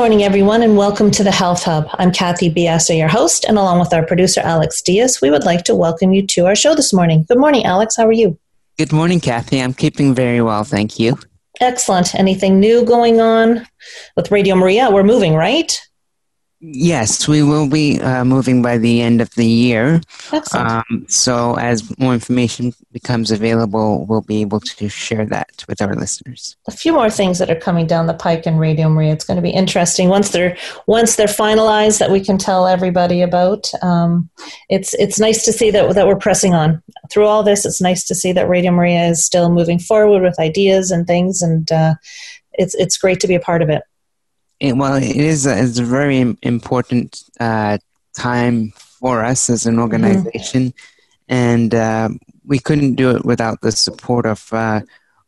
Morning, everyone, and welcome to the Health Hub. I'm Kathy Biasi, your host, and along with our producer, Alex Diaz, we would like to welcome you to our show this morning. Good morning, Alex. How are you? Good morning, Kathy. I'm keeping very well, thank you. Excellent. Anything new going on with Radio Maria? We're moving, right? Yes, we will be uh, moving by the end of the year. Excellent. Um, so, as more information becomes available, we'll be able to share that with our listeners. a few more things that are coming down the pike in Radio Maria. It's going to be interesting once they're once they're finalized that we can tell everybody about. Um, it's it's nice to see that that we're pressing on through all this. It's nice to see that Radio Maria is still moving forward with ideas and things, and uh, it's it's great to be a part of it. It, well, it is a, it's a very important uh, time for us as an organization, and uh, we couldn't do it without the support of uh,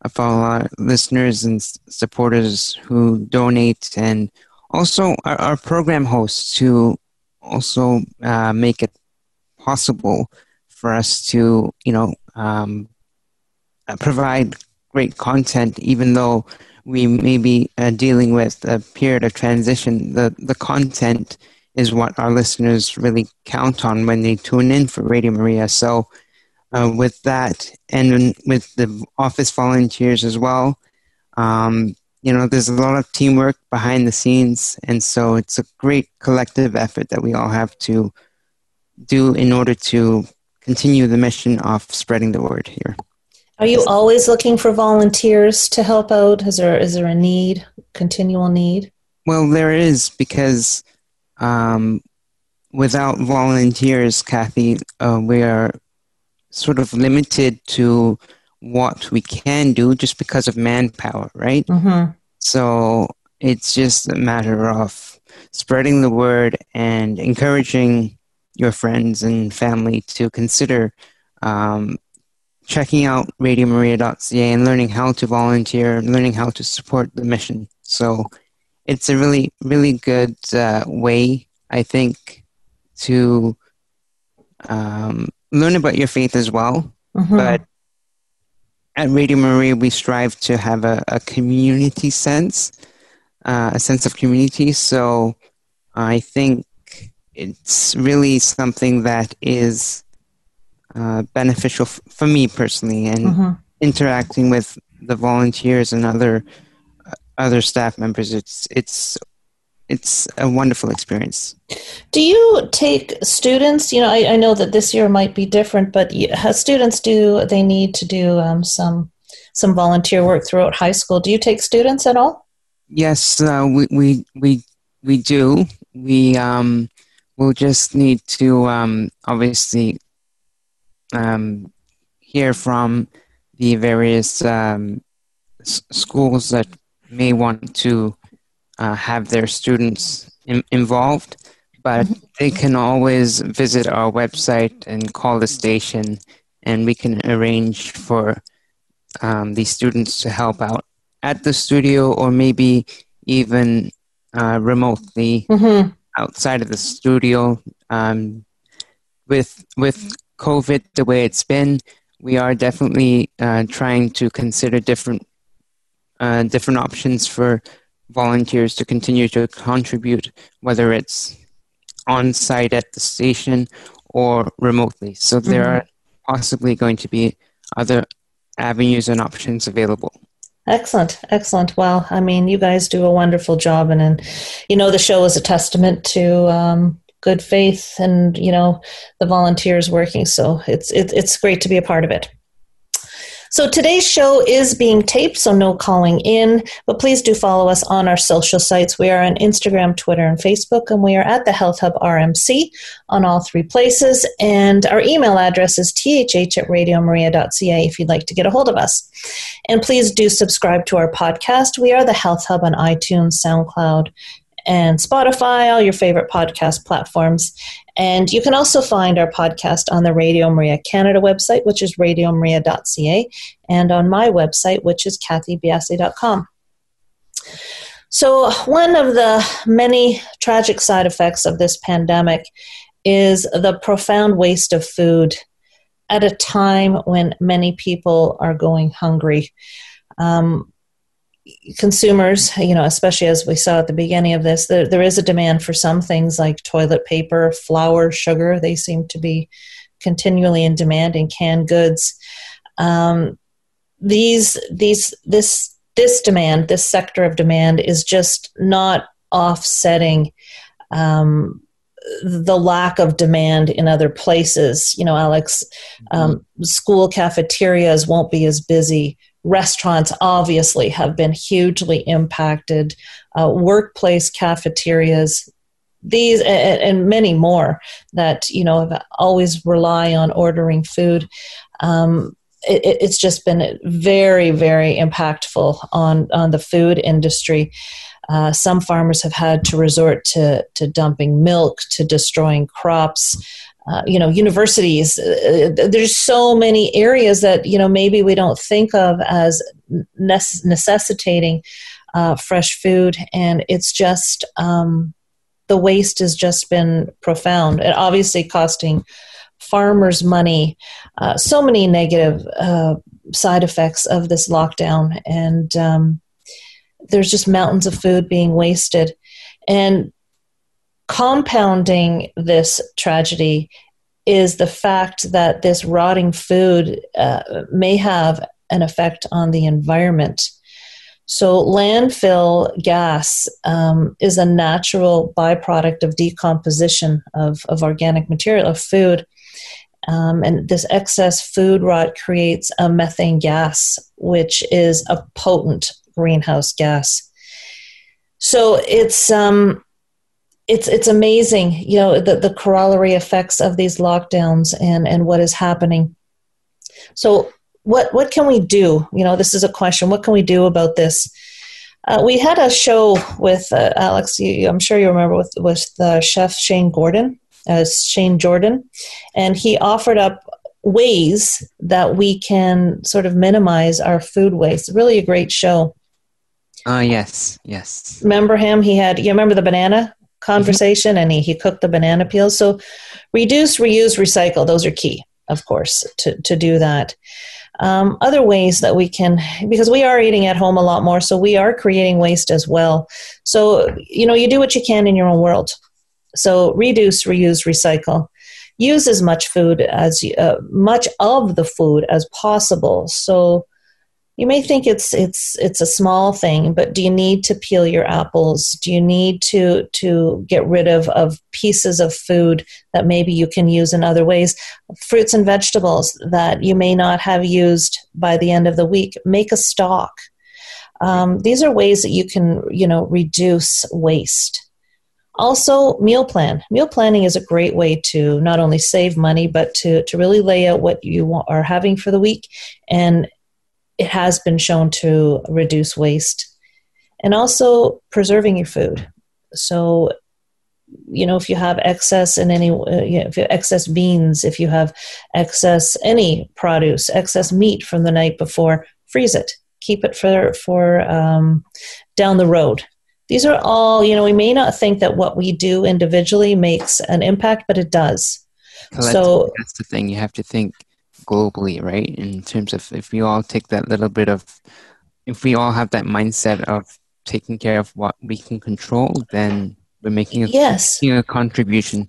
of our listeners and s- supporters who donate, and also our, our program hosts who also uh, make it possible for us to, you know, um, uh, provide great content, even though we may be uh, dealing with a period of transition. The the content is what our listeners really count on when they tune in for Radio Maria. So, uh, with that, and with the office volunteers as well, um, you know, there's a lot of teamwork behind the scenes, and so it's a great collective effort that we all have to do in order to continue the mission of spreading the word here. Are you always looking for volunteers to help out? Is there is there a need, continual need? Well, there is because um, without volunteers, Kathy, uh, we are sort of limited to what we can do just because of manpower, right? Mm-hmm. So it's just a matter of spreading the word and encouraging your friends and family to consider um, checking out radiomaria.ca and learning how to volunteer, learning how to support the mission. So it's a really, really good uh, way, I think, to um, learn about your faith as well. Mm-hmm. But at Radio Maria, we strive to have a, a community sense, uh, a sense of community. So I think it's really something that is uh, beneficial f- for me personally, and Mhm. interacting with the volunteers and other uh, other staff members. It's it's it's a wonderful experience. Do you take students? You know, I, I know that this year might be different, but you, students do they need to do um, some some volunteer work throughout high school? Do you take students at all? Yes, uh, we, we we we do. We um, will just need to um, obviously um, hear from the various um, s- schools that may want to uh, have their students in- involved, but they can always visit our website and call the station, and we can arrange for um, these students to help out at the studio or maybe even uh, remotely Mm-hmm. outside of the studio. Um, with with COVID the way it's been, we are definitely uh, trying to consider different uh, different options for volunteers to continue to contribute, whether it's on site at the station or remotely. So there Mhm. are possibly going to be other avenues and options available. Excellent, excellent. Well, I mean, you guys do a wonderful job, and, and you know, the show is a testament to um, good faith and you know the volunteers working. So it's it, it's great to be a part of it. So today's show is being taped, so no calling in, but please do follow us on our social sites. We are on Instagram, Twitter, and Facebook, and we are at the Health Hub RMC on all three places. And our email address is thh at radiomaria.ca if you'd like to get a hold of us. And please do subscribe to our podcast. We are the Health Hub on iTunes, SoundCloud, and Spotify, all your favorite podcast platforms. And you can also find our podcast on the Radio Maria Canada website, which is radiomaria.ca, and on my website, which is kathybiasi.com. So, one of the many tragic side effects of this pandemic is the profound waste of food at a time when many people are going hungry. Um, consumers, you know, especially as we saw at the beginning of this, there, there is a demand for some things like toilet paper, flour, sugar. They seem to be continually in demand in canned goods. Um, these, these, this, this demand, this sector of demand, is just not offsetting um, the lack of demand in other places. You know, Alex, um, mm-hmm. school cafeterias won't be as busy restaurants obviously have been hugely impacted, uh, workplace cafeterias, these and, and, many more that you know always rely on ordering food. Um, it, it's just been very, very impactful on on the food industry. Uh, some farmers have had to resort to to dumping milk, to destroying crops. Uh, you know universities uh, there's so many areas that you know maybe we don't think of as necessitating uh, fresh food. And it's just um, the waste has just been profound and obviously costing farmers money uh, so many negative uh, side effects of this lockdown. And um, there's just mountains of food being wasted. And compounding this tragedy is the fact that this rotting food uh, may have an effect on the environment. So, landfill gas um, is a natural byproduct of decomposition of, of organic material, of food. Um, and this excess food rot creates a methane gas, which is a potent greenhouse gas. So, it's. Um, it's it's amazing, you know, the, the corollary effects of these lockdowns and and what is happening. So what what can we do? You know, this is a question. What can we do about this? Uh, we had a show with uh, Alex. You, I'm sure you remember with with uh, Chef Shane Gordon, uh, Shane Jordan, and he offered up ways that we can sort of minimize our food waste. Really, a great show. Oh yes, yes. Remember him? He had. You remember the banana conversation mm-hmm. and he, he cooked the banana peels. So reduce, reuse, recycle, those are key, of course, to, to do that. Um, other ways that we can, because we are eating at home a lot more, so we are creating waste as well. So, you know, you do what you can in your own world. So reduce, reuse, recycle. Use as much food as uh, much of the food as possible. So you may think it's it's it's a small thing but do you need to peel your apples? Do you need to to get rid of of pieces of food that maybe you can use in other ways? Fruits and vegetables that you may not have used by the end of the week make a stock. Um, these are ways that you can you know reduce waste. Also meal plan. Meal planning is a great way to not only save money but to to really lay out what you are having for the week and it has been shown to reduce waste and also preserving your food. So, you know, if you have excess in any, uh, you know, if you excess beans, if you have excess any produce, excess meat from the night before, freeze it. Keep it for for um, down the road. These are all, you know, we may not think that what we do individually makes an impact, but it does. so that's the thing. You have to think globally, right? In terms of if we all take that little bit of, if we all have that mindset of taking care of what we can control, then we're making a, yes. making a contribution.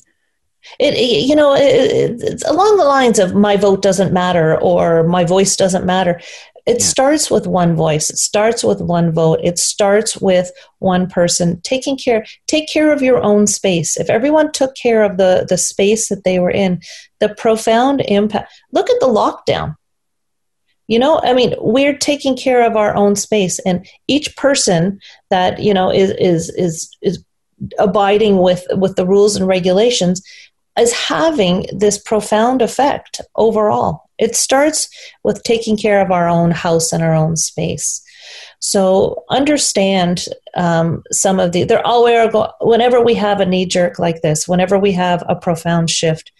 It, it, you know, it, it's along the lines of my vote doesn't matter or my voice doesn't matter. It yeah. starts with one voice. It starts with one vote. It starts with one person taking care. Take care of your own space. If everyone took care of the the space that they were in, the profound impact. Look at the lockdown. you know i mean we're taking care of our own space and each person that you know is is is is abiding with with the rules and regulations is having this profound effect overall it starts with taking care of our own house and our own space so understand um, some of the they're all whenever we have a knee jerk like this whenever we have a profound shift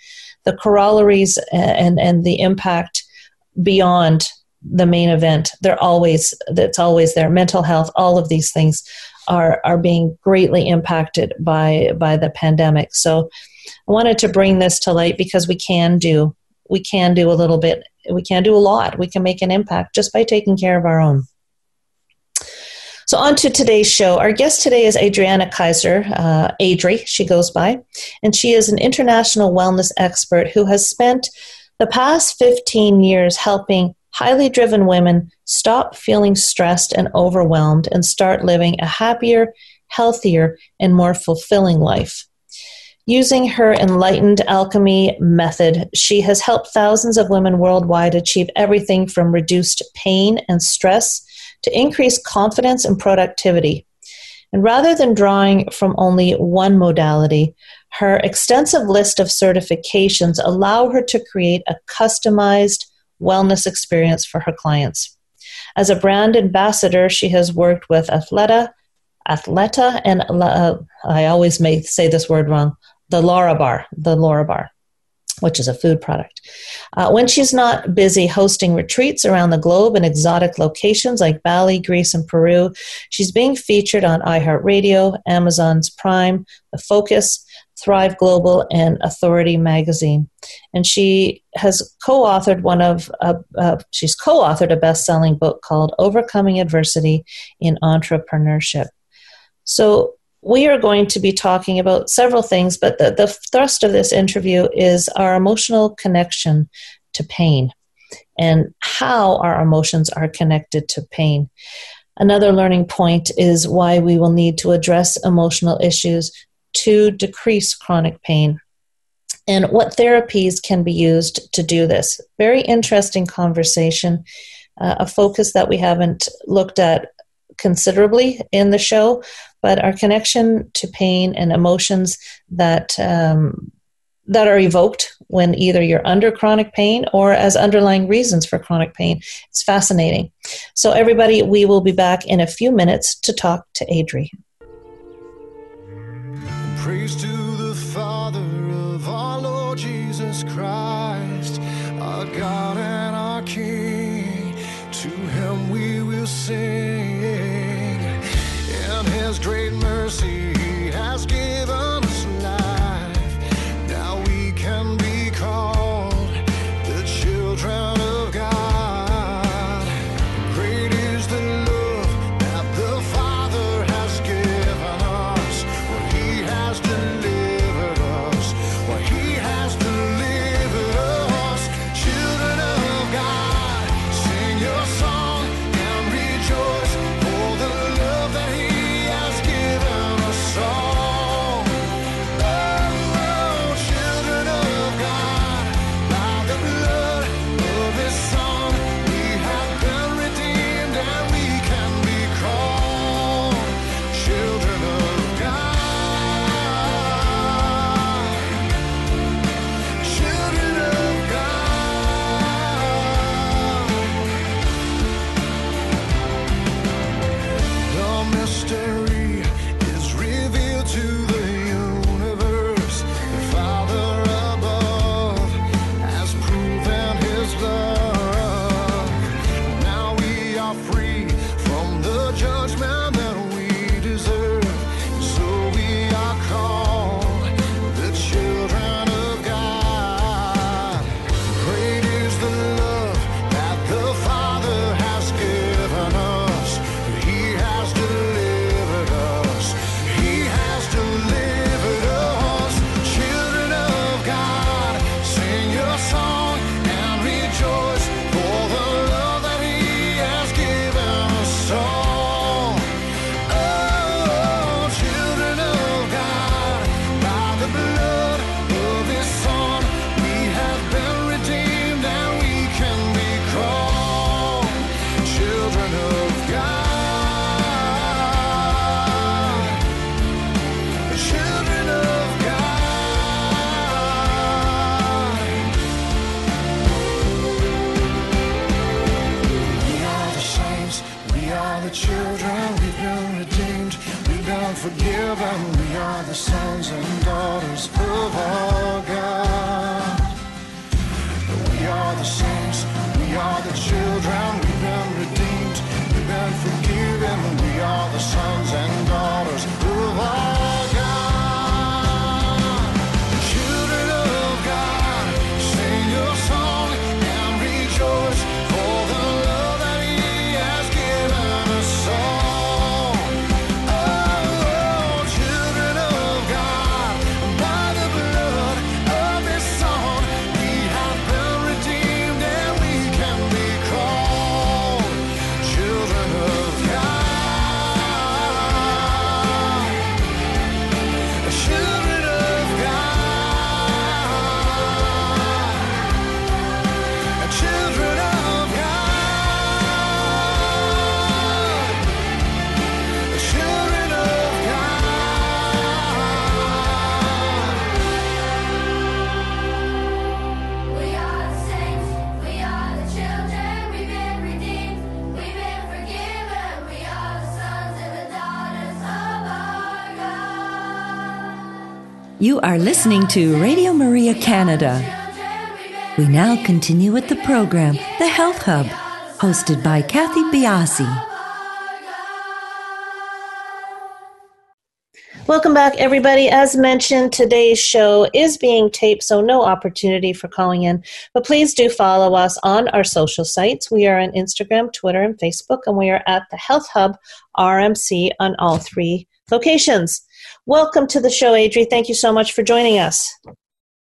the corollaries and and the impact beyond the main event. They're always that's always there. Mental health all of these things are are being greatly impacted by by the pandemic. So i wanted to bring this to light because we can do we can do a little bit we can do a lot. We can make an impact just by taking care of our own so, on to today's show. Our guest today is Adriana Kaiser, uh, Adri, she goes by, and she is an international wellness expert who has spent the past 15 years helping highly driven women stop feeling stressed and overwhelmed and start living a happier, healthier, and more fulfilling life. Using her enlightened alchemy method, she has helped thousands of women worldwide achieve everything from reduced pain and stress to increase confidence and productivity. And rather than drawing from only one modality, her extensive list of certifications allow her to create a customized wellness experience for her clients. As a brand ambassador, she has worked with Athleta, Athleta, and uh, I always may say this word wrong, the Laura Bar, the Larabar which is a food product. Uh, when she's not busy hosting retreats around the globe in exotic locations like Bali, Greece, and Peru, she's being featured on iHeartRadio, Amazon's Prime, The Focus, Thrive Global, and Authority Magazine. And she has co-authored one of uh, uh, she's co-authored a best-selling book called Overcoming Adversity in Entrepreneurship. So we are going to be talking about several things, but the, the thrust of this interview is our emotional connection to pain and how our emotions are connected to pain. Another learning point is why we will need to address emotional issues to decrease chronic pain and what therapies can be used to do this. Very interesting conversation, uh, a focus that we haven't looked at considerably in the show, but our connection to pain and emotions that um, that are evoked when either you're under chronic pain or as underlying reasons for chronic pain. It's fascinating. So, everybody, we will be back in a few minutes to talk to Adri. Praise to the Father of our Lord Jesus Christ, great You are listening to Radio Maria Canada. We now continue with the program, The Health Hub, hosted by Kathy Biasi. Welcome back, everybody. As mentioned, today's show is being taped, so no opportunity for calling in. But please do follow us on our social sites. We are on Instagram, Twitter, and Facebook, and we are at the Health Hub RMC on all three locations. Welcome to the show, Adri. Thank you so much for joining us.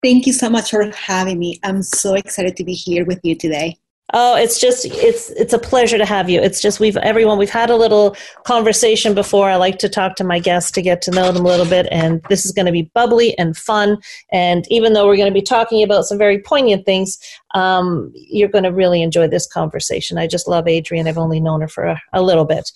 Thank you so much for having me. I'm so excited to be here with you today. Oh, it's just it's it's a pleasure to have you. It's just we've everyone we've had a little conversation before. I like to talk to my guests to get to know them a little bit, and this is going to be bubbly and fun. And even though we're going to be talking about some very poignant things, um, you're going to really enjoy this conversation. I just love Adrienne. I've only known her for a, a little bit.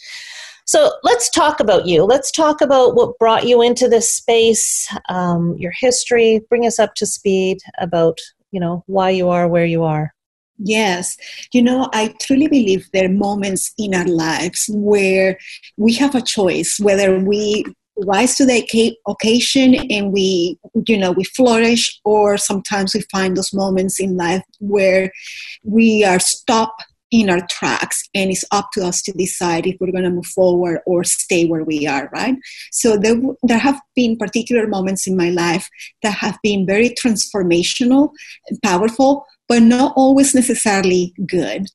So let's talk about you. Let's talk about what brought you into this space, um, your history. Bring us up to speed about you know why you are where you are. Yes, you know, I truly believe there are moments in our lives where we have a choice whether we rise to the occasion and we, you know, we flourish, or sometimes we find those moments in life where we are stopped in our tracks and it's up to us to decide if we're going to move forward or stay where we are right? So there, there have been particular moments in my life that have been very transformational and powerful but not always necessarily good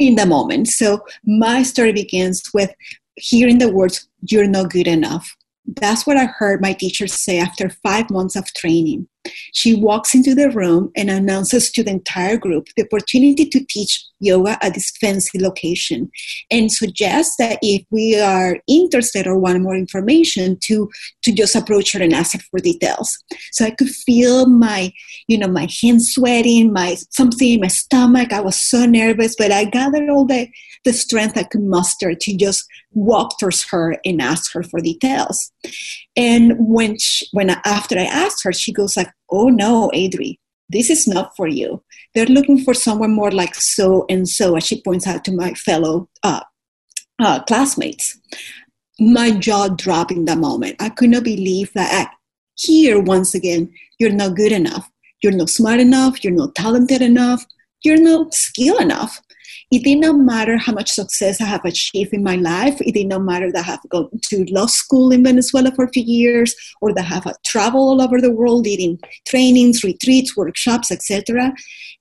in the moment. So my story begins with hearing the words you're not good enough that's what I heard my teacher say after five months of training. She walks into the room and announces to the entire group the opportunity to teach yoga at this fancy location and suggests that if we are interested or want more information to to just approach her and ask her for details so i could feel my you know my hands sweating my something in my stomach i was so nervous but i gathered all the the strength i could muster to just walk towards her and ask her for details. And when she, when after i asked her she goes like oh no adri this is not for you. They're looking for someone more like so and so as she points out to my fellow uh, uh, classmates. My jaw dropped in that moment. I could not believe that I, here once again you're not good enough. You're not smart enough. You're not talented enough. You're not skilled enough it did not matter how much success I have achieved in my life. It did not matter that I have gone to law school in Venezuela for a few years or that I have uh, traveled all over the world leading trainings, retreats, workshops, etc.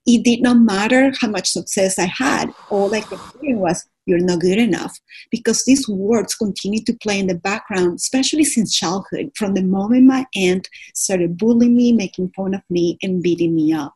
It did not matter how much success I had. All I kept hearing was, you're not good enough. Because these words continue to play in the background, especially since childhood, from the moment my aunt started bullying me, making fun of me, and beating me up.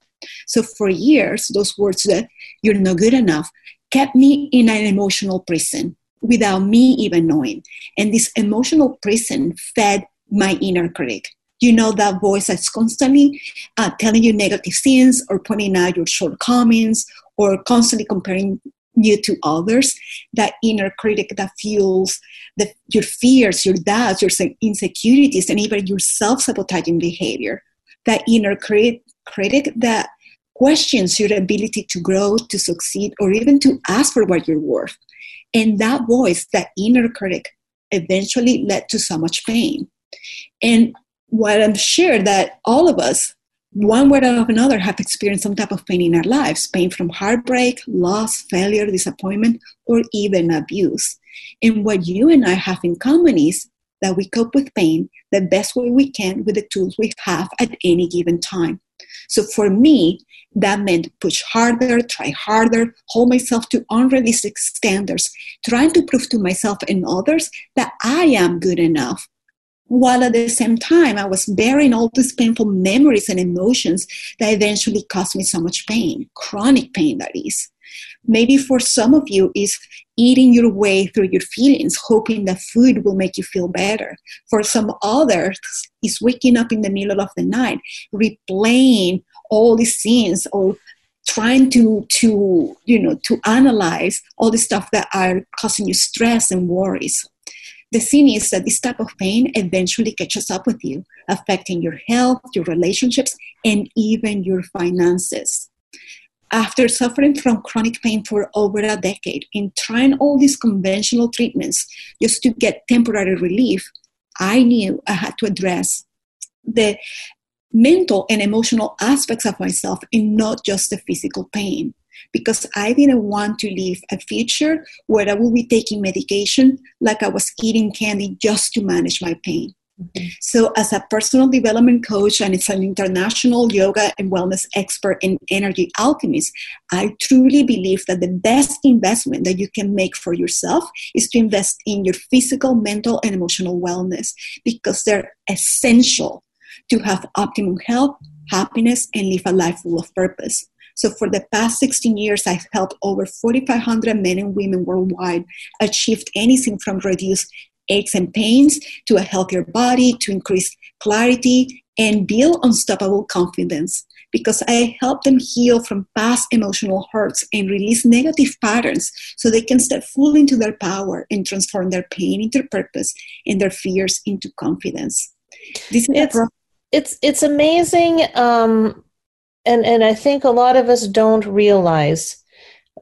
So for years, those words that you're not good enough kept me in an emotional prison without me even knowing. And this emotional prison fed my inner critic. You know, that voice that's constantly uh, telling you negative things or pointing out your shortcomings or constantly comparing you to others. That inner critic that fuels the, your fears, your doubts, your insecurities, and even your self sabotaging behavior. That inner critic critic that questions your ability to grow, to succeed, or even to ask for what you're worth. And that voice, that inner critic, eventually led to so much pain. And what I'm sure that all of us, one way or another, have experienced some type of pain in our lives pain from heartbreak, loss, failure, disappointment, or even abuse. And what you and I have in common is that we cope with pain the best way we can with the tools we have at any given time. So for me, that meant push harder, try harder, hold myself to unrealistic standards, trying to prove to myself and others that I am good enough. While at the same time, I was bearing all these painful memories and emotions that eventually caused me so much pain, chronic pain, that is. Maybe for some of you is eating your way through your feelings, hoping that food will make you feel better. For some others is waking up in the middle of the night, replaying all these scenes or trying to to you know to analyze all the stuff that are causing you stress and worries. The thing is that this type of pain eventually catches up with you, affecting your health, your relationships, and even your finances after suffering from chronic pain for over a decade and trying all these conventional treatments just to get temporary relief, I knew I had to address the mental and emotional aspects of myself and not just the physical pain. Because I didn't want to live a future where I would be taking medication like I was eating candy just to manage my pain. So, as a personal development coach and as an international yoga and wellness expert and energy alchemist, I truly believe that the best investment that you can make for yourself is to invest in your physical, mental, and emotional wellness because they're essential to have optimum health, happiness, and live a life full of purpose. So, for the past 16 years, I've helped over 4,500 men and women worldwide achieve anything from reduced aches and pains to a healthier body, to increase clarity, and build unstoppable confidence. Because I help them heal from past emotional hurts and release negative patterns so they can step fully into their power and transform their pain into purpose and their fears into confidence. This is It's- pro- it's it's amazing um and and i think a lot of us don't realize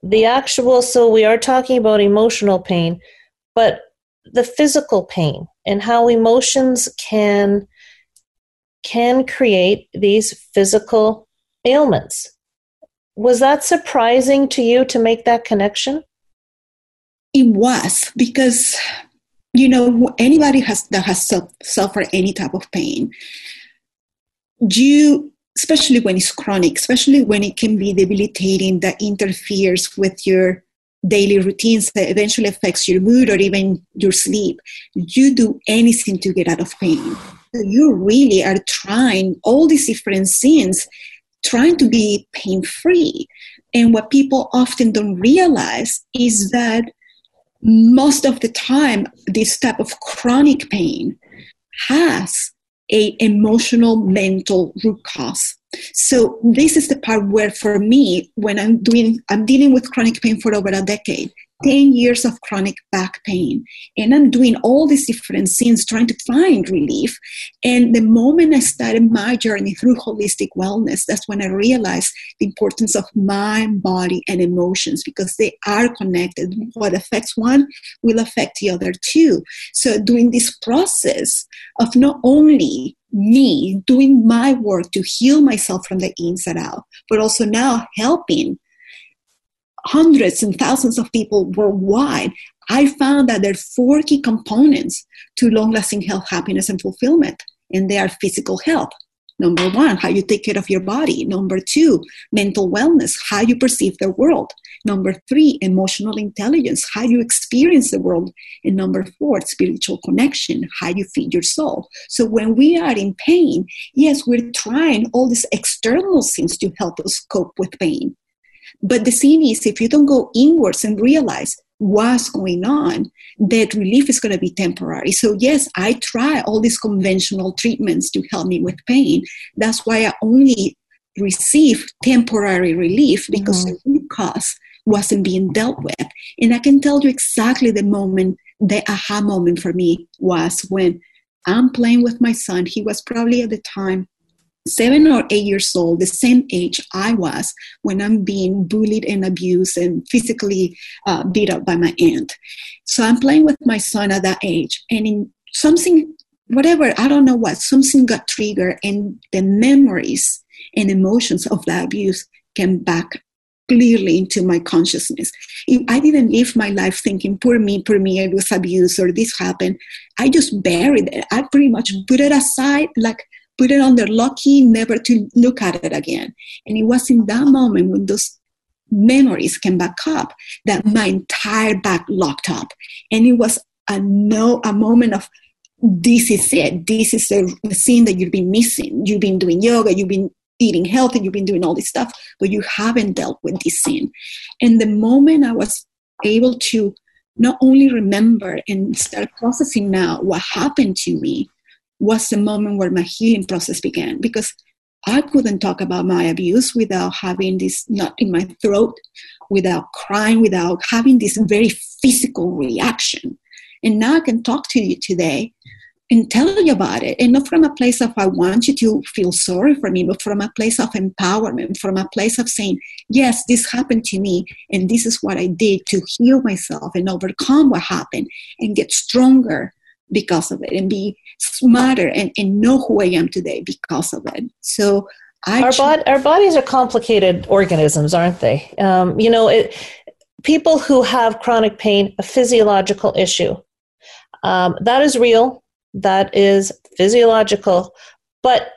the actual so we are talking about emotional pain but the physical pain and how emotions can can create these physical ailments. Was that surprising to you to make that connection? It was because you know anybody has that has su- suffered any type of pain, you especially when it's chronic, especially when it can be debilitating that interferes with your daily routines that eventually affects your mood or even your sleep. You do anything to get out of pain. You really are trying all these different things, trying to be pain free. And what people often don't realize is that most of the time this type of chronic pain has a emotional mental root cause so this is the part where for me when i'm doing i'm dealing with chronic pain for over a decade 10 years of chronic back pain. And i'm doing all these different things trying to find relief. And the moment i started my journey through holistic wellness that's when i realized the importance of mind body and emotions because they are connected. What affects one will affect the other too. So doing this process of not only me doing my work to heal myself from the inside out, but also now helping hundreds and thousands of people worldwide, I found that there are four key components to long lasting health, happiness, and fulfillment. And they are physical health. Number one, how you take care of your body. Number two, mental wellness, how you perceive the world. Number three, emotional intelligence, how you experience the world. And number four, spiritual connection, how you feed your soul. So when we are in pain, yes, we're trying all these external things to help us cope with pain. But the thing is, if you don't go inwards and realize what's going on, that relief is going to be temporary. So, yes, I try all these conventional treatments to help me with pain. That's why I only receive temporary relief because mm-hmm. the root cause wasn't being dealt with. And I can tell you exactly the moment, the aha moment for me was when I'm playing with my son. He was probably at the time seven or eight years old, the same age I was when I'm being bullied and abused and physically uh, beat up by my aunt. So I'm playing with my son at that age, and in something whatever, I don't know what, something got triggered and the memories and emotions of that abuse came back clearly into my consciousness. If I didn't live my life thinking, poor me, poor me, I was abused or this happened, I just buried it. I pretty much put it aside, like put it on under lucky, never to look at it again. And it was in that moment when those memories came back up that my entire back locked up. And it was a no a moment of this is it. This is the, the scene that you've been missing. You've been doing yoga, you've been eating healthy, you've been doing all this stuff, but you haven't dealt with this scene. And the moment I was able to not only remember and start processing now what happened to me was the moment where my healing process began because I couldn't talk about my abuse without having this knot in my throat, without crying, without having this very physical reaction. And now I can talk to you today and tell you about it. And not from a place of I want you to feel sorry for me, but from a place of empowerment, from a place of saying, yes, this happened to me, and this is what I did to heal myself and overcome what happened and get stronger because of it and be smarter and, and know who I am today because of it. So I our, bod- our bodies are complicated organisms, aren't they? Um, you know, it, people who have chronic pain, a physiological issue, um, that is real, that is physiological. But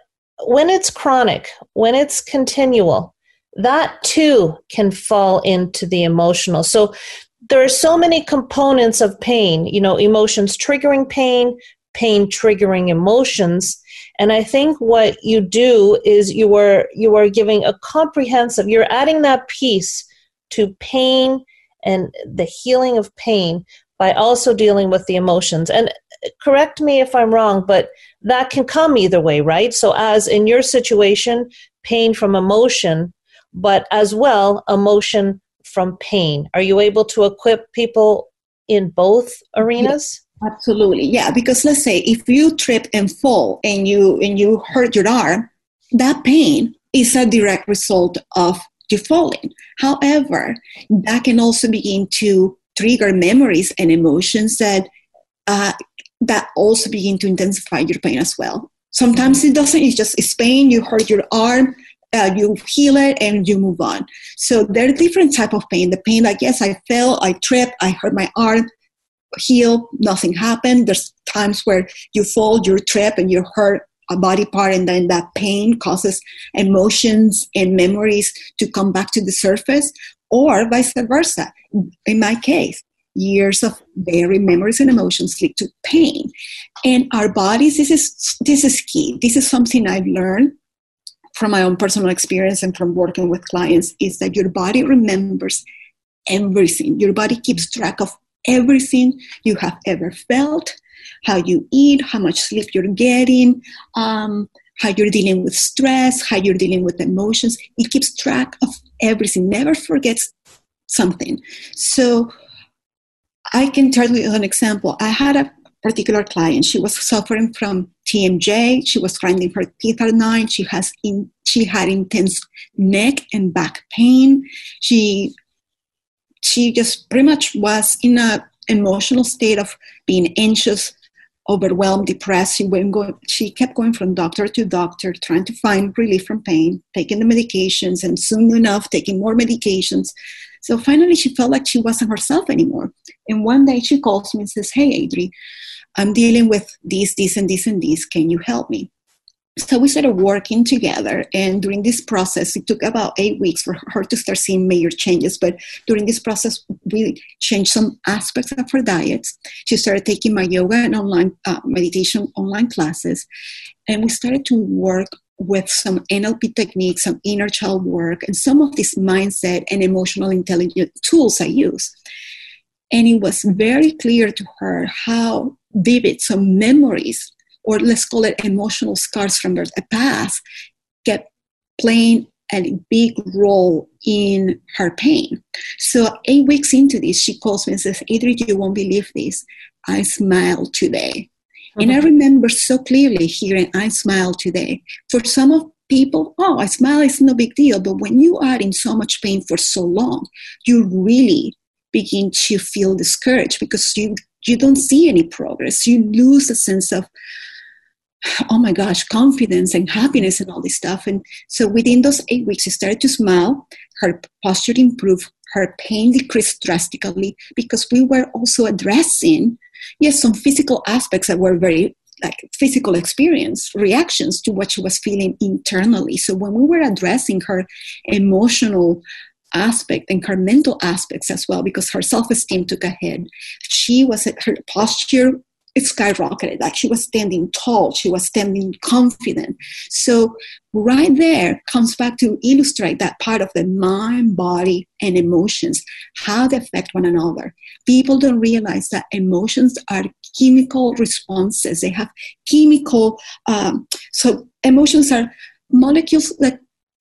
when it's chronic, when it's continual, that too can fall into the emotional. So there are so many components of pain, you know, emotions triggering pain, pain triggering emotions. And I think what you do is you are you are giving a comprehensive, you're adding that piece to pain and the healing of pain by also dealing with the emotions. And correct me if I'm wrong, but that can come either way, right? So, as in your situation, pain from emotion, but as well, emotion from pain. Are you able to equip people in both arenas? Absolutely, yeah. Because let's say if you trip and fall and you and you hurt your arm, that pain is a direct result of you falling. However, that can also begin to trigger memories and emotions that uh, that also begin to intensify your pain as well. Sometimes it doesn't. It's just it's pain. You hurt your arm. Uh, you heal it and you move on. So there are different type of pain. The pain like yes, I fell, I tripped, I hurt my arm heal, nothing happened. There's times where you fall, you trip, and you hurt a body part, and then that pain causes emotions and memories to come back to the surface, or vice versa. In my case, years of buried memories and emotions lead to pain. And our bodies, this is this is key. This is something I've learned from my own personal experience and from working with clients, is that your body remembers everything. Your body keeps track of everything you have ever felt, how you eat, how much sleep you're getting, um, how you're dealing with stress, how you're dealing with emotions. It keeps track of everything, never forgets something. So I can tell you an example. I had a particular client. She was suffering from TMJ. She was grinding her teeth at night. She has in, she had intense neck and back pain. She she just pretty much was in a emotional state of being anxious, overwhelmed, depressed. She went going, she kept going from doctor to doctor, trying to find relief from pain, taking the medications, and soon enough taking more medications. So finally, she felt like she wasn't herself anymore. And one day she calls me and says, "Hey, Adri, I'm dealing with this, this, and this, and this. Can you help me?" so we started working together and during this process it took about eight weeks for her to start seeing major changes but during this process we changed some aspects of her diet she started taking my yoga and online uh, meditation online classes and we started to work with some nlp techniques some inner child work and some of these mindset and emotional intelligence tools i use and it was very clear to her how vivid some memories or let's call it emotional scars from the past, kept playing a big role in her pain. So eight weeks into this, she calls me and says, Adri, you won't believe this. I smiled today. Mm-hmm. And I remember so clearly hearing I smile today. For some of people, oh, I smile is no big deal. But when you are in so much pain for so long, you really begin to feel discouraged because you you don't see any progress. You lose a sense of oh my gosh, confidence and happiness and all this stuff. And so within those eight weeks, she started to smile. Her posture improved. Her pain decreased drastically because we were also addressing, yes, some physical aspects that were very like physical experience reactions to what she was feeling internally. So when we were addressing her emotional aspect and her mental aspects as well, because her self-esteem took a hit, she was her posture it skyrocketed. Like she was standing tall, she was standing confident. So, right there comes back to illustrate that part of the mind, body, and emotions, how they affect one another. People don't realize that emotions are chemical responses, they have chemical, um, so emotions are molecules that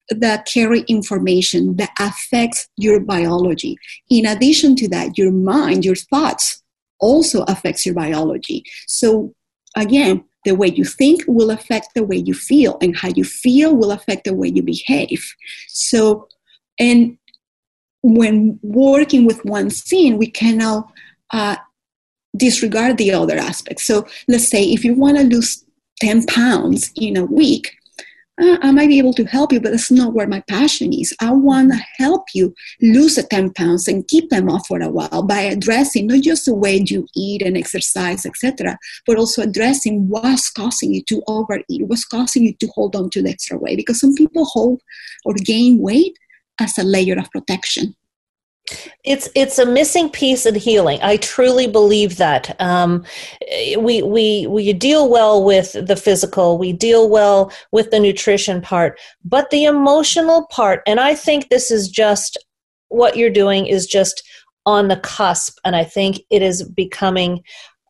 that carry information that affects your biology. In addition to that, your mind, your thoughts also affects your biology. So, again, the way you think will affect the way you feel, and how you feel will affect the way you behave. So, and when working with one scene, we cannot uh, disregard the other aspects. So, let's say if you want to lose 10 pounds in a week, uh, I might be able to help you, but that's not where my passion is. I want to help you lose the 10 pounds and keep them off for a while by addressing not just the way you eat and exercise, etc., but also addressing what's causing you to overeat, what's causing you to hold on to the extra weight. Because some people hold or gain weight as a layer of protection. It's it's a missing piece in healing. I truly believe that. Um, we we we deal well with the physical, we deal well with the nutrition part, but the emotional part, and I think this is just what you're doing is just on the cusp, and I think it is becoming.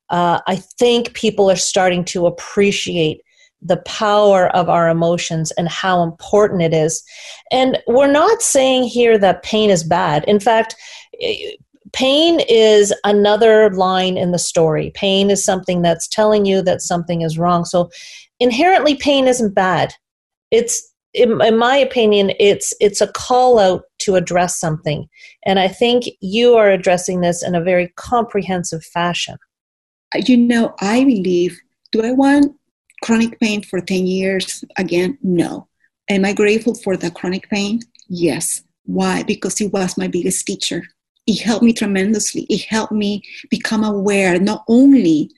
Uh, I think people are starting to appreciate the power of our emotions and how important it is. And we're not saying here that pain is bad. In fact, eh, pain is another line in the story. Pain is something that's telling you that something is wrong. So inherently pain isn't bad. It's in, in my opinion, it's it's a call out to address something. And I think you are addressing this in a very comprehensive fashion. You know, I believe, do I want chronic pain for 10 years again? No. Am i grateful for the chronic pain? Yes. Why? Because it was my biggest teacher. It helped me tremendously. It helped me become aware not only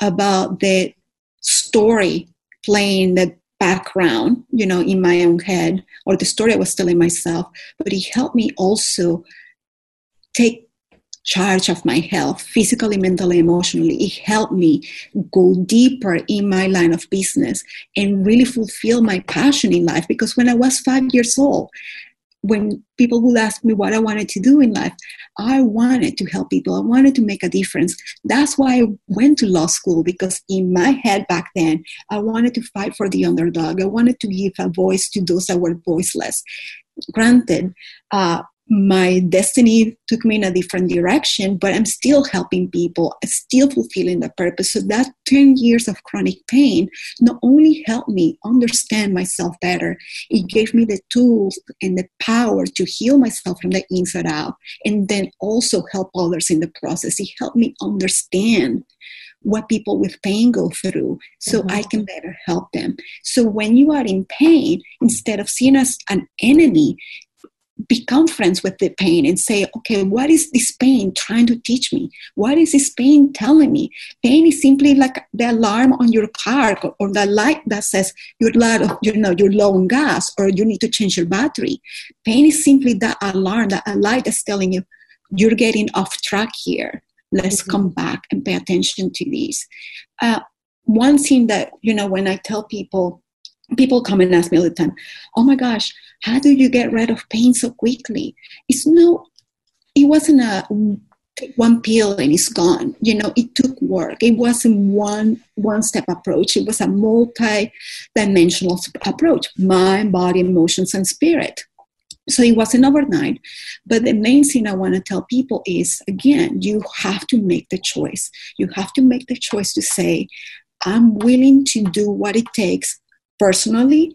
about the story playing the background you know in my own head or the story i was telling myself but it helped me also take charge of my health physically mentally emotionally. It helped me go deeper in my line of business and really fulfill my passion in life. Because when i was five years old when people would ask me what i wanted to do in life i wanted to help people. I wanted to make a difference. That's why i went to law school because in my head back then i wanted to fight for the underdog. I wanted to give a voice to those that were voiceless. Granted uh, my destiny took me in a different direction, but I'm still helping people, still fulfilling the purpose. So that 10 years of chronic pain not only helped me understand myself better, it gave me the tools and the power to heal myself from the inside out, and then also help others in the process. It helped me understand what people with pain go through so Mhm. I can better help them. So when you are in pain, instead of seeing us an enemy, become friends with the pain and say, okay, what is this pain trying to teach me? What is this pain telling me? Pain is simply like the alarm on your car or, or the light that says you're low, you know, you're low on gas or you need to change your battery. Pain is simply that alarm, that a light that's telling you you're getting off track here. Let's Mhm. come back and pay attention to these. Uh, one thing that, you know, when I tell people, people come and ask me all the time, oh my gosh, how do you get rid of pain so quickly? It's no, it wasn't a one pill and it's gone. You know, it took work. It wasn't one one step approach. It was a multi-dimensional approach: mind, body, emotions, and spirit. So it wasn't overnight. But the main thing I want to tell people is again, you have to make the choice. You have to make the choice to say, I'm willing to do what it takes personally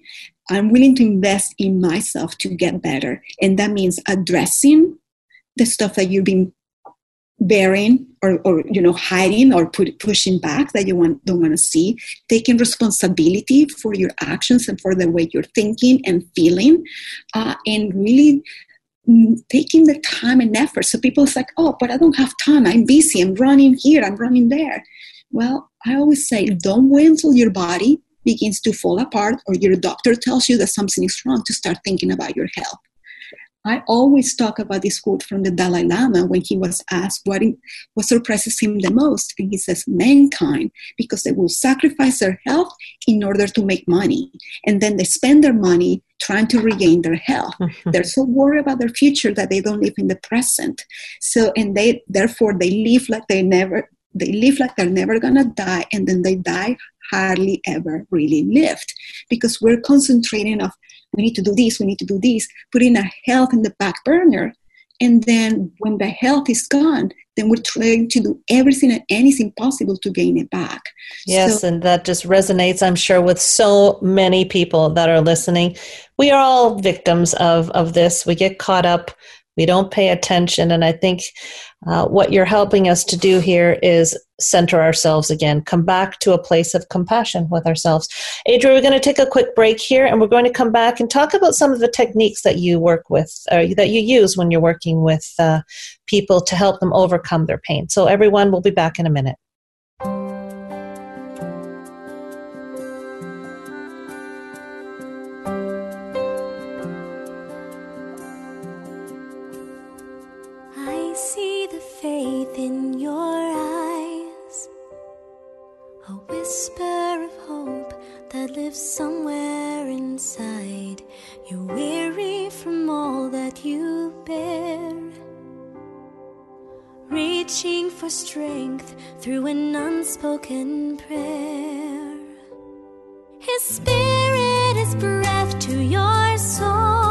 I'm willing to invest in myself to get better. And that means addressing the stuff that you've been bearing or, or you know hiding or put, pushing back that you want, don't want to see. Taking responsibility for your actions and for the way you're thinking and feeling uh, and really mm, taking the time and effort. So people's like oh but i don't have time. I'm busy. I'm running here. I'm running there. Well i always say don't wait until your body begins to fall apart or your doctor tells you that something is wrong to start thinking about your health I always talk about this quote from the Dalai Lama when he was asked what, in, what surprises him the most. And he says, mankind, because they will sacrifice their health in order to make money. And then they spend their money trying to regain their health. They're so worried about their future that they don't live in the present. So, and they, therefore, they live like they never, they live like they're never gonna die, and then they die hardly ever really lived because we're concentrating of we need to do this, we need to do this, putting a health in the back burner. And then when the health is gone, then we're trying to do everything and anything possible to gain it back. Yes, So- and that just resonates, I'm sure, with so many people that are listening. We are all victims of, of this. We get caught up, we don't pay attention. And I think uh, what you're helping us to do here is center ourselves again, come back to a place of compassion with ourselves. Adri, we're going to take a quick break here and we're going to come back and talk about some of the techniques that you work with, uh, that you use when you're working with uh, people to help them overcome their pain. So, everyone, we'll be back in a minute. Whisper of hope that lives somewhere inside. You're weary from all that you bear, reaching for strength through an unspoken prayer. His spirit is breath to your soul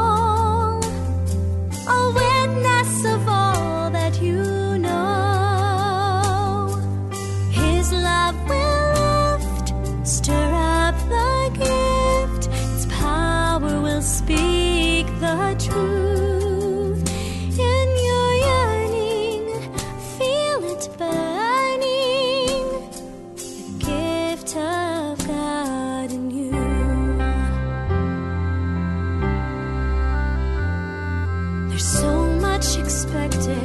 expected.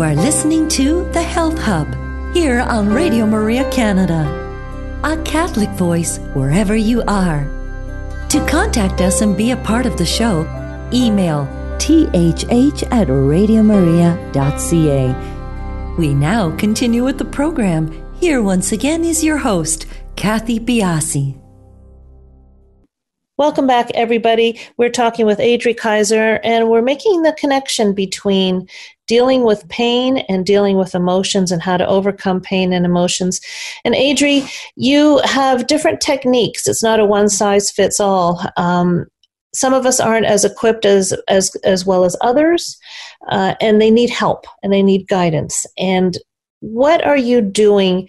You are listening to The Health Hub here on Radio Maria Canada, a Catholic voice wherever you are. To contact us and be a part of the show, email thh at radiomaria.ca. We now continue with the program. Here once again is your host, Kathy Biasi. Welcome back, everybody. We're talking with Adri Kyser, and we're making the connection between dealing with pain and dealing with emotions and how to overcome pain and emotions. And Adri, you have different techniques. It's not a one size fits all. Um, some of us aren't as equipped as as as well as others, uh, and they need help and they need guidance. And what are you doing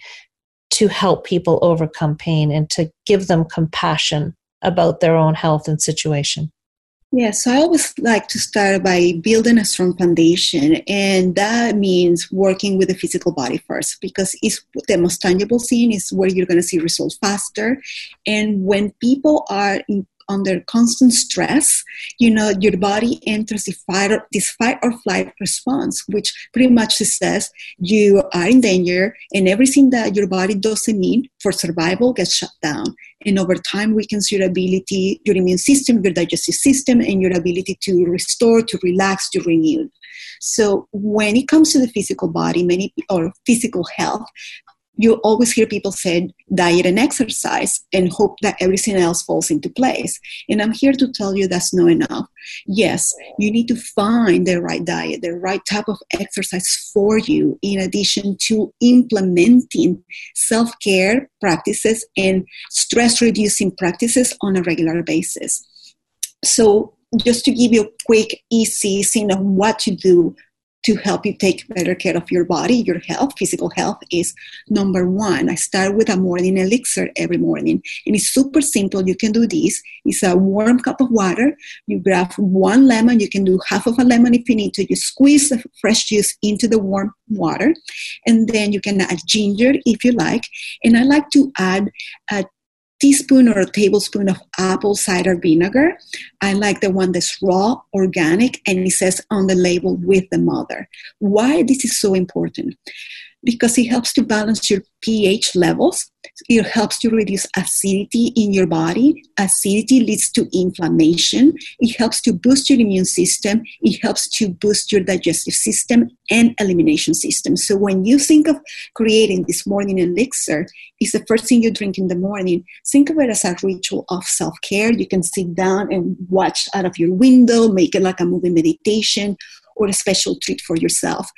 to help people overcome pain and to give them compassion about their own health and situation? Yes, yeah, so I always like to start by building a strong foundation, and that means working with the physical body first because it's the most tangible thing is where you're going to see results faster. And when people are in, under constant stress, you know, your body enters the fight or, this fight or flight response, which pretty much says you are in danger, and everything that your body doesn't need for survival gets shut down and over time weakens your ability, your immune system, your digestive system, and your ability to restore, to relax, to renew. So when it comes to the physical body, many or physical health, you always hear people say diet and exercise and hope that everything else falls into place. And I'm here to tell you that's not enough. Yes, you need to find the right diet, the right type of exercise for you, in addition to implementing self care practices and stress reducing practices on a regular basis. So, just to give you a quick, easy thing of what to do to help you take better care of your body, your health, physical health is number one. I start with a morning elixir every morning. And it's super simple. You can do this. It's a warm cup of water. You grab one lemon. You can do half of a lemon if you need to. You squeeze the fresh juice into the warm water. And then you can add ginger if you like. And I like to add a teaspoon or a tablespoon of apple cider vinegar. I like the one that's raw, organic, and it says on the label with the mother. Why this is so important? Because it helps to balance your pH levels. It helps to reduce acidity in your body. Acidity leads to inflammation. It helps to boost your immune system. It helps to boost your digestive system and elimination system. So when you think of creating this morning elixir, it's the first thing you drink in the morning. Think of it as a ritual of self-care. You can sit down and watch out of your window, make it like a moving meditation or a special treat for yourself.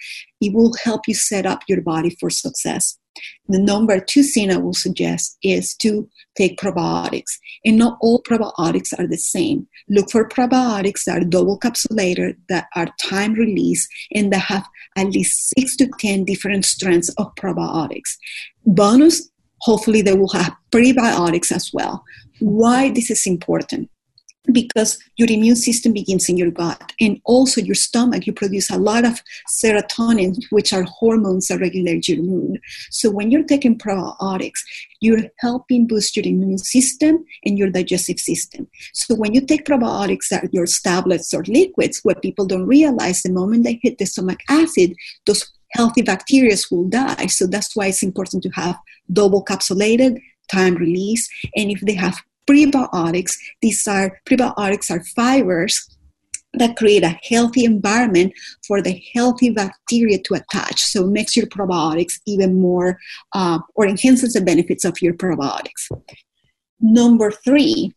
It will help you set up your body for success. The number two thing I will suggest is to take probiotics. And not all probiotics are the same. Look for probiotics that are double capsulated, that are time release, and that have at least six to 10 different strands of probiotics. Bonus, hopefully, they will have prebiotics as well. Why this is important? Because your immune system begins in your gut. And also your stomach you produce a lot of serotonin which are hormones that regulate your mood. So when you're taking probiotics you're helping boost your immune system and your digestive system. So when you take probiotics that your tablets or liquids what people don't realize the moment they hit the stomach acid those healthy bacteria will die. So that's why it's important to have double capsulated time release. And if they have prebiotics. These are prebiotics are fibers that create a healthy environment for the healthy bacteria to attach. So it makes your probiotics even more uh, or enhances the benefits of your probiotics. Number three,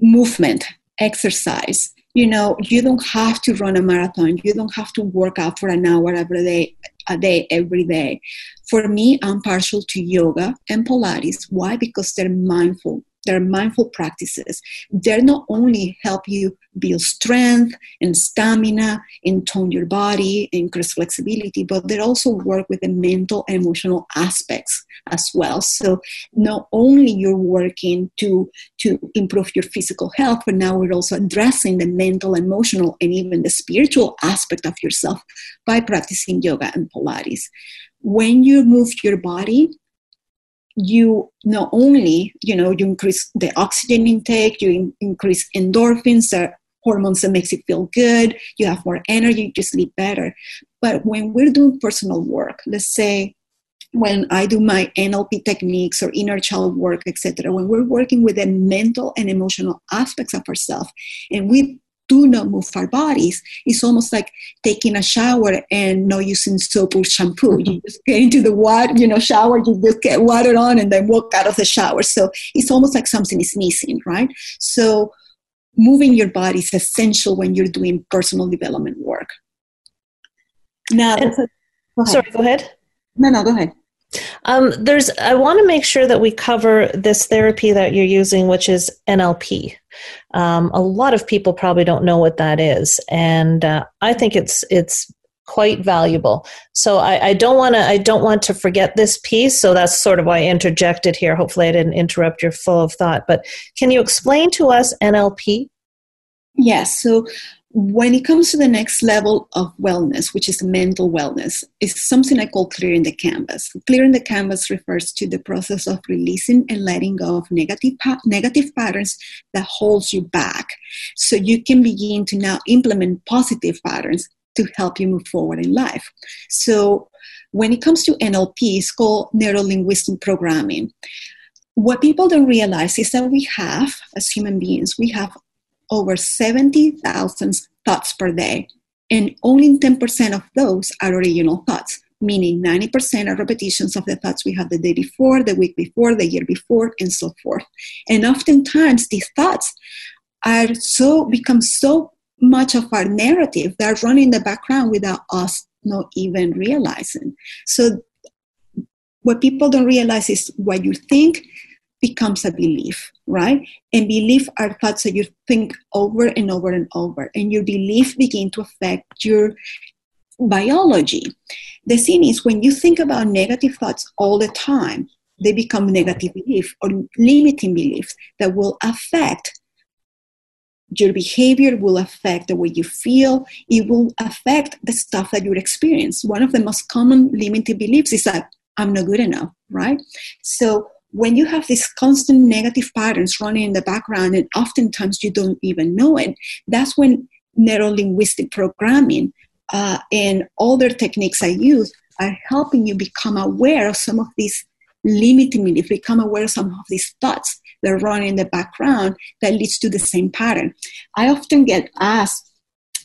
movement, exercise. You know, you don't have to run a marathon. You don't have to work out for an hour every day, a day, every day. For me, I'm partial to yoga and Pilates. Why? Because they're mindful they're mindful practices. They're not only help you build strength and stamina and tone your body, increase flexibility, but they also work with the mental and emotional aspects as well. So not only you're working to to improve your physical health, but now we're also addressing the mental, emotional, and even the spiritual aspect of yourself by practicing yoga and Pilates. When you move your body, you not only you know you increase the oxygen intake you in, increase endorphins the hormones that makes you feel good, you have more energy, you sleep better. But when we're doing personal work, let's say when I do my NLP techniques or inner child work, etc., when we're working with the mental and emotional aspects of ourselves, and we do not move our bodies, it's almost like taking a shower and not using soap or shampoo. You just get into the water, you know, shower, you just get water on and then walk out of the shower. So it's almost like something is missing, right? So moving your body is essential when you're doing personal development work. Now, And- go. Sorry, go ahead. No, no, go ahead. Um, there's. I want to make sure that we cover this therapy that you're using, which is NLP. Um, a lot of people probably don't know what that is, and uh, I think it's it's quite valuable. So I, I don't want to I don't want to forget this piece. So that's sort of why I interjected here. Hopefully, I didn't interrupt your flow of thought. But can you explain to us NLP? Yes. So when it comes to the next level of wellness, which is mental wellness, is something I call clearing the canvas. Clearing the canvas refers to the process of releasing and letting go of negative pa- negative patterns that holds you back, so you can begin to now implement positive patterns to help you move forward in life. So when it comes to NLP, it's called neuro linguistic programming. What people don't realize is that we have, as human beings, we have over 70,000 thoughts per day, and only 10% of those are original thoughts, meaning 90% are repetitions of the thoughts we had the day before, the week before, the year before, and so forth. And oftentimes, these thoughts are so become so much of our narrative that are running in the background without us not even realizing. So, what people don't realize is what you think becomes a belief, right? And belief are thoughts that you think over and over and over, and your belief begin to affect your biology. The thing is, when you think about negative thoughts all the time, they become negative beliefs or limiting beliefs that will affect your behavior will affect the way you feel it will affect the stuff that you experience one of the most common limiting beliefs is that i'm not good enough right so when you have these constant negative patterns running in the background and oftentimes you don't even know it that's when neuro-linguistic programming uh, and other techniques i use are helping you become aware of some of these limiting beliefs become aware of some of these thoughts that run in the background that leads to the same pattern. I often get asked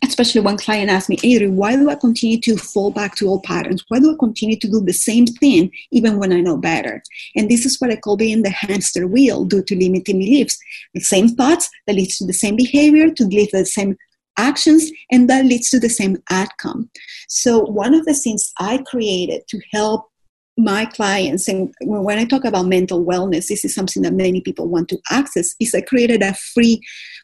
especially when client asks me, Adri, why do I continue to fall back to old patterns? Why do I continue to do the same thing even when I know better? And this is what I call being the hamster wheel due to limiting beliefs. The same thoughts that leads to the same behavior, to lead to the same actions, and that leads to the same outcome. So one of the things I created to help my clients and when i talk about mental wellness this is something that many people want to access. Is i created a free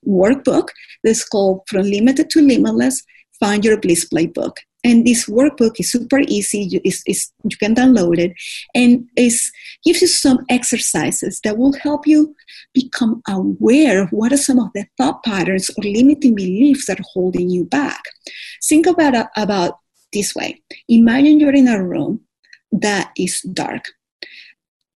workbook that's called from limited to limitless find your bliss playbook. And this workbook is super easy. You, is, is, you can download it. And it gives you some exercises that will help you become aware of what are some of the thought patterns or limiting beliefs that are holding you back. Think about, about this way. Imagine you're in a room that is dark,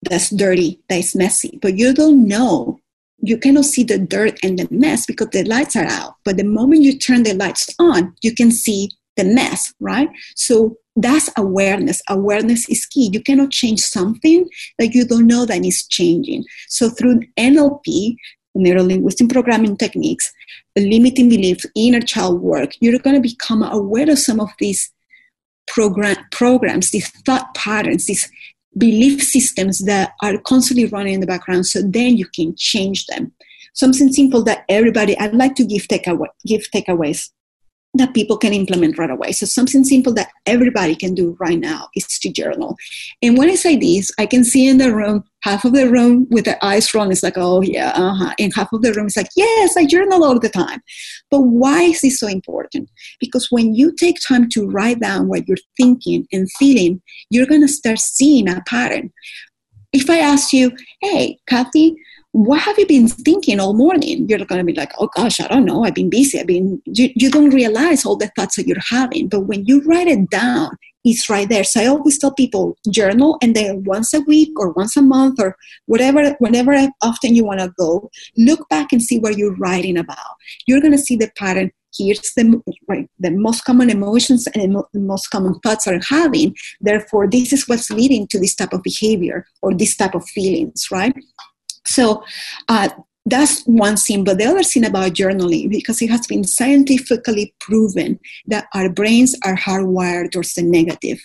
that's dirty, that is messy, but you don't know. You cannot see the dirt and the mess because the lights are out. But the moment you turn the lights on, you can see the mess, right? So that's awareness. Awareness is key. You cannot change something that you don't know that is changing. So through NLP, neuro-linguistic programming techniques, limiting beliefs, inner child work, you're going to become aware of some of these program, programs, these thought patterns, these belief systems that are constantly running in the background so then you can change them. Something simple that everybody, I'd like to give, takeaway, give takeaways that people can implement right away. So something simple that everybody can do right now is to journal. And when I say this, I can see in the room, half of the room with their eyes rolling. it's like, oh yeah, uh-huh. And half of the room is like, yes, I journal all the time. But why is this so important? Because when you take time to write down what you're thinking and feeling, you're gonna start seeing a pattern. If I ask you, hey, Kathy, what have you been thinking all morning? You're going to be like, oh gosh, I don't know. I've been busy. I've been, you, you don't realize all the thoughts that you're having. But when you write it down, it's right there. So I always tell people journal and then once a week or once a month or whatever, whenever often you want to go, look back and see what you're writing about. You're going to see the pattern. Here's the, right, the most common emotions and the most common thoughts are having. Therefore, this is what's leading to this type of behavior or this type of feelings, right? So uh, that's one thing. But the other thing about journaling, because it has been scientifically proven that our brains are hardwired towards the negative.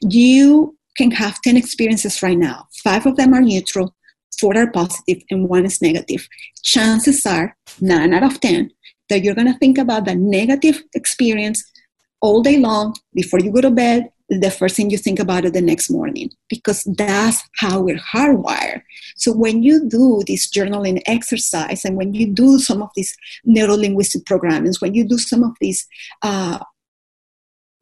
You can have 10 experiences right now, five of them are neutral, four are positive, and one is negative. Chances are, nine out of 10, that you're going to think about the negative experience all day long before you go to bed the first thing you think about it the next morning because that's how we're hardwired. So when you do this journaling exercise and when you do some of these neurolinguistic programmings, when you do some of these uh,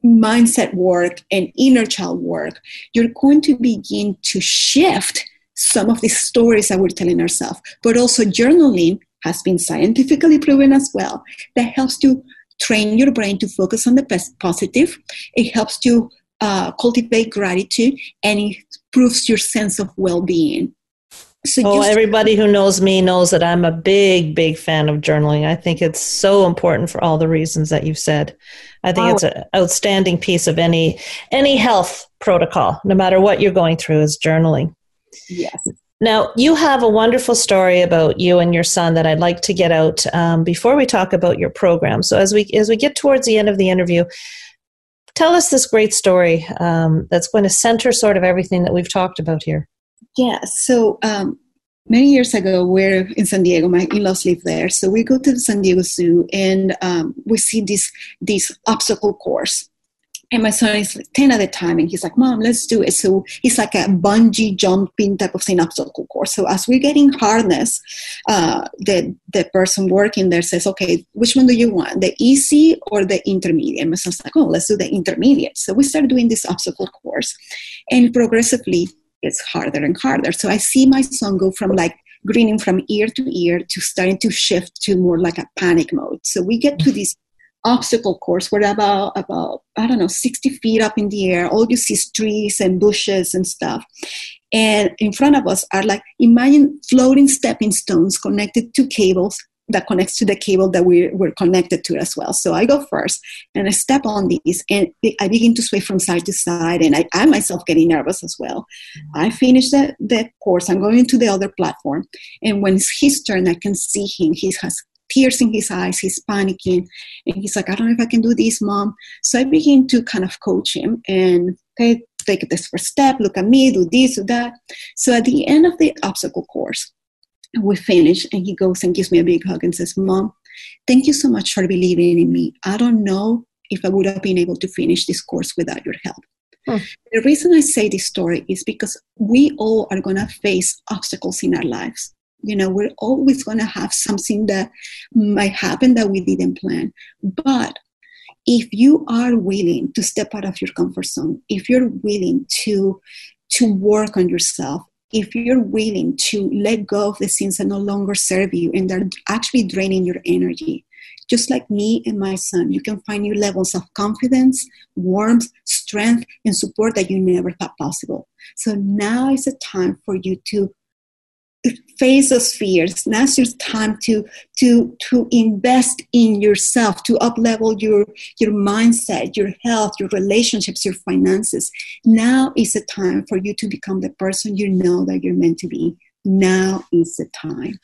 mindset work and inner child work, you're going to begin to shift some of these stories that we're telling ourselves. But also journaling has been scientifically proven as well that helps to train your brain to focus on the pos- positive. It helps to uh, cultivate gratitude and it improves your sense of well-being. So Oh, just- everybody who knows me knows that I'm a big, big fan of journaling. I think it's so important for all the reasons that you've said. I think it's an outstanding piece of any any health protocol, no matter what you're going through, is journaling. yes. Now, you have a wonderful story about you and your son that I'd like to get out um, before we talk about your program. So, as we as we get towards the end of the interview, tell us this great story um, that's going to center sort of everything that we've talked about here. Yeah, so um, many years ago, we're in San Diego. My in-laws live there, so we go to the San Diego Zoo and um, we see this this obstacle course. And my son is like 10 at the time, and he's like, Mom, let's do it. So it's like a bungee jumping type of thing, obstacle course. So as we're getting harness, uh, the, the person working there says, Okay, which one do you want, the easy or the intermediate? My son's like, Oh, let's do the intermediate. So we start doing this obstacle course, and progressively it's harder and harder. So I see my son go from like grinning from ear to ear to starting to shift to more like a panic mode. So we get to this obstacle course where about about I don't know 60 feet up in the air, all you see is trees and bushes and stuff. And in front of us are like imagine floating stepping stones connected to cables that connects to the cable that we we're connected to as well. So I go first and I step on these and I begin to sway from side to side and I, I myself getting nervous as well. I finish the, the course, I'm going to the other platform. And when it's his turn, I can see him. He has tears in his eyes, he's panicking. And he's like, I don't know if I can do this, mom. So I begin to kind of coach him and okay, take this first step, look at me, do this, do that. So at the end of the obstacle course, we finish and he goes and gives me a big hug and says, Mom, thank you so much for believing in me. I don't know if I would have been able to finish this course without your help. Hmm. The reason I say this story is because we all are going to face obstacles in our lives. You know, we're always going to have something that might happen that we didn't plan. But if you are willing to step out of your comfort zone, if you're willing to to work on yourself, if you're willing to let go of the things that no longer serve you and they're actually draining your energy, just like me and my son, you can find new levels of confidence, warmth, strength, and support that you never thought possible. So now is the time for you to face those fears. Now's your time to to to invest in yourself, to up level your your mindset, your health, your relationships, your finances. Now is the time for you to become the person you know that you're meant to be. Now is the time.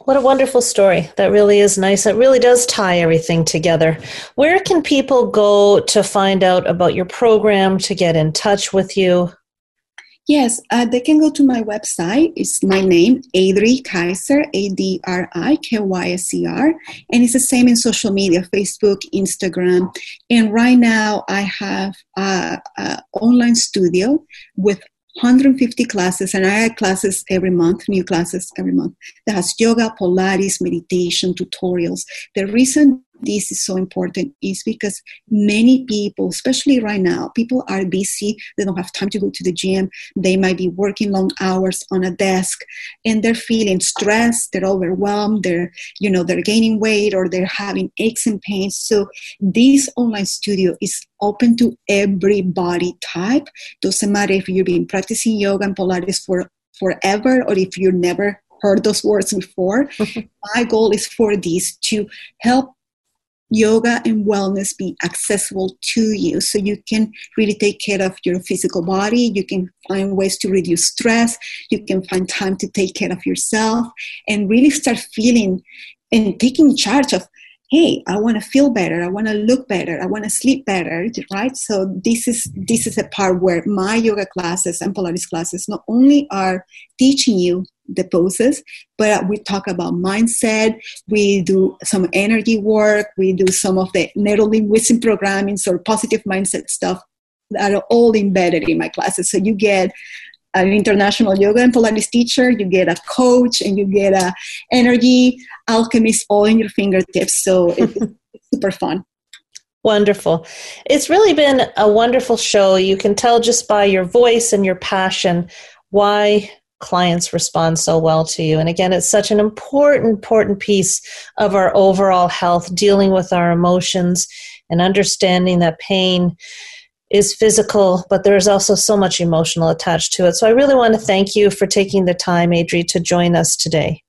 What a wonderful story. That really is nice. It really does tie everything together. Where can people go to find out about your program, to get in touch with you? Yes, uh, they can go to my website. It's my name, Adri Kyser, A D R I K Y S E R. And it's the same in social media Facebook, Instagram. And right now, I have an online studio with 150 classes, and I add classes every month, new classes every month. That has yoga, Pilates, meditation, tutorials. The reason this is so important is because many people, especially right now, people are busy. They don't have time to go to the gym. They might be working long hours on a desk and they're feeling stressed, they're overwhelmed, they're, you know, they're gaining weight or they're having aches and pains. So this online studio is open to every body type. Doesn't matter if you've been practicing yoga and Pilates for forever or if you never heard those words before. My goal is for this to help yoga and wellness be accessible to you. So you can really take care of your physical body. You can find ways to reduce stress. You can find time to take care of yourself and really start feeling and taking charge of hey i want to feel better i want to look better i want to sleep better right? So this is this is a part where my yoga classes and pilates classes not only are teaching you the poses but we talk about mindset we do some energy work we do some of the neurolinguistic programming or positive mindset stuff that are all embedded in my classes. So you get an international yoga and Pilates teacher, you get a coach, and you get a energy alchemist all in your fingertips. So it's, it's super fun. Wonderful. It's really been a wonderful show. You can tell just by your voice and your passion why clients respond so well to you. And again, it's such an important, important piece of our overall health, dealing with our emotions and understanding that pain is physical, but there is also so much emotional attached to it. So I really want to thank you for taking the time, Adri, to join us today.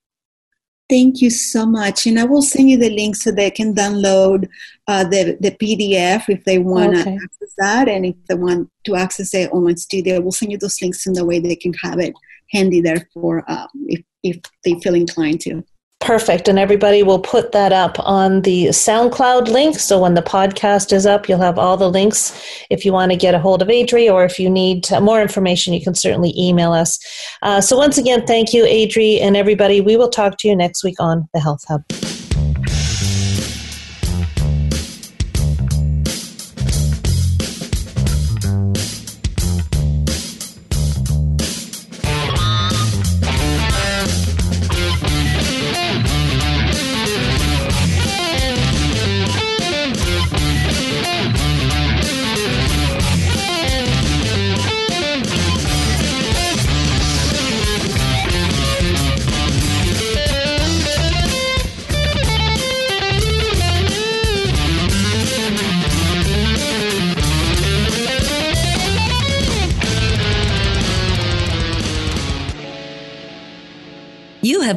Thank you so much. And I will send you the link so they can download uh, the, the PDF if they want to Okay. access that. And if they want to access the online studio, we'll send you those links in the way they can have it handy there for um, if, if they feel inclined to. Perfect. And everybody will put that up on the SoundCloud link. So when the podcast is up, you'll have all the links. If you want to get a hold of Adri or if you need more information, you can certainly email us. Uh, so once again, thank you, Adri, and everybody. We will talk to you next week on the Health Hub.